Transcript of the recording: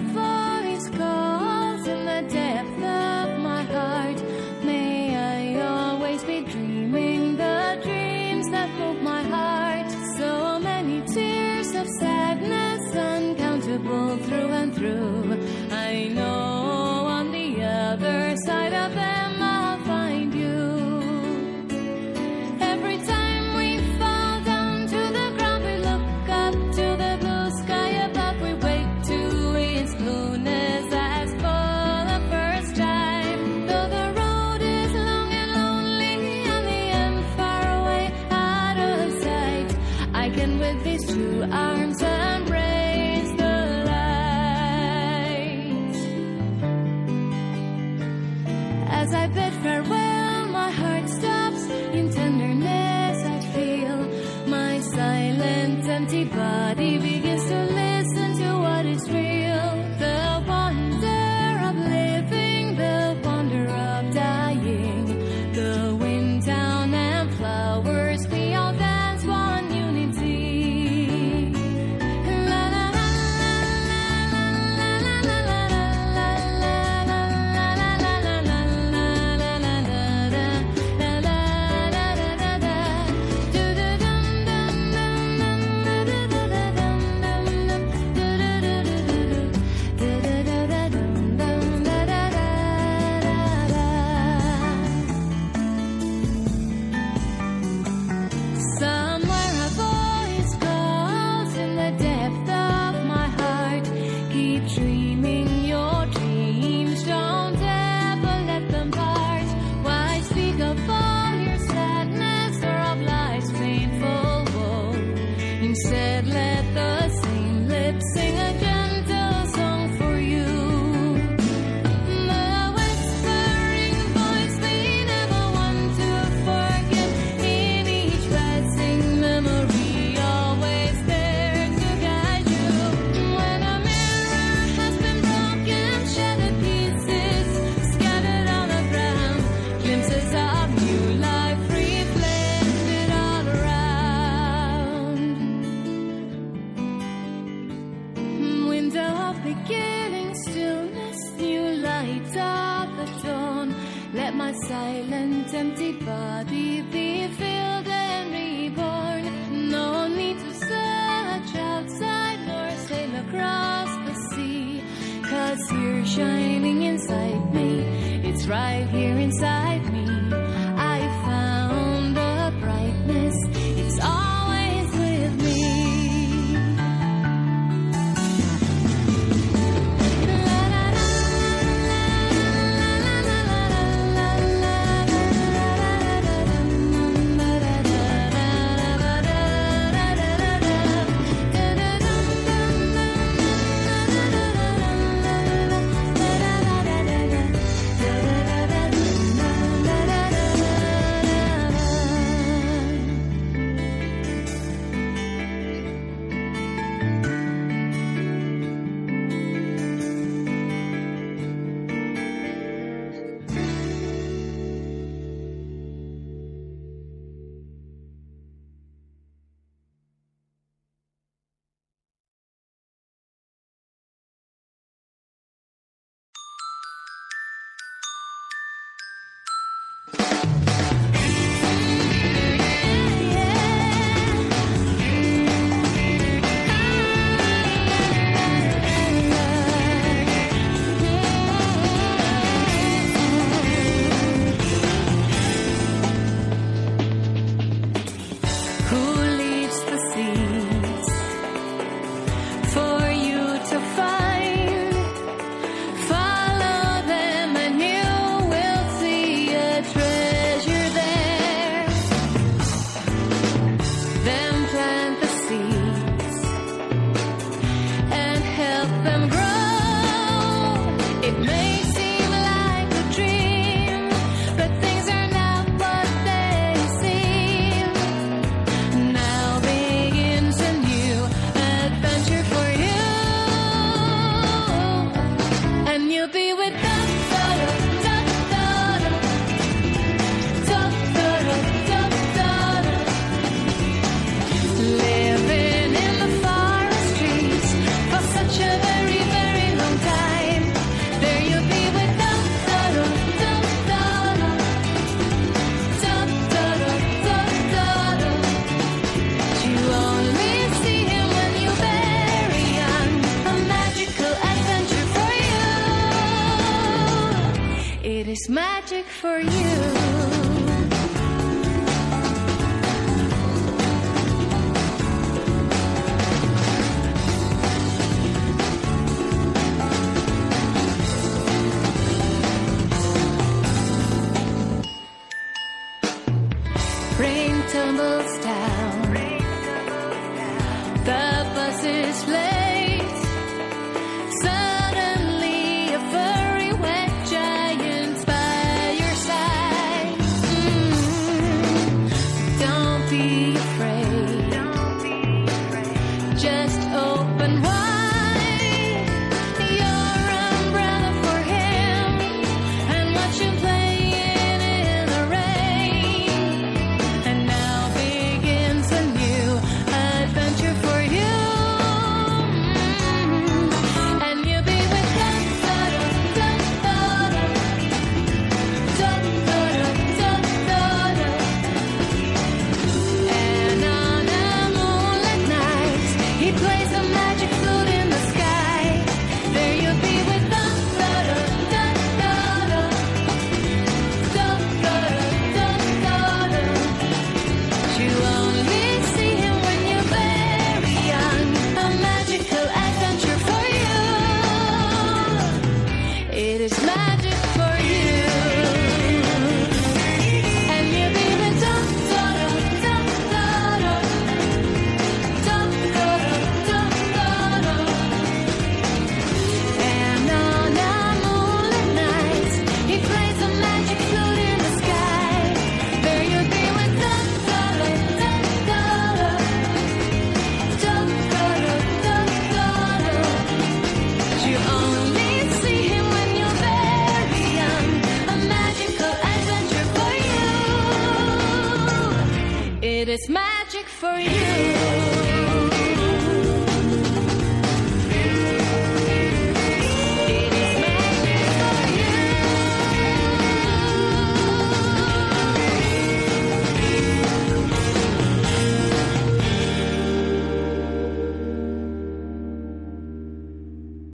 never As I bid farewell, my heart stops in tenderness. I feel my silent, empty body. my silent, empty body be filled and reborn. No need to search outside nor sail across the sea. Cause you're shining inside me, it's right here inside. you It makes is magic for you. Rain tumbles down. for you.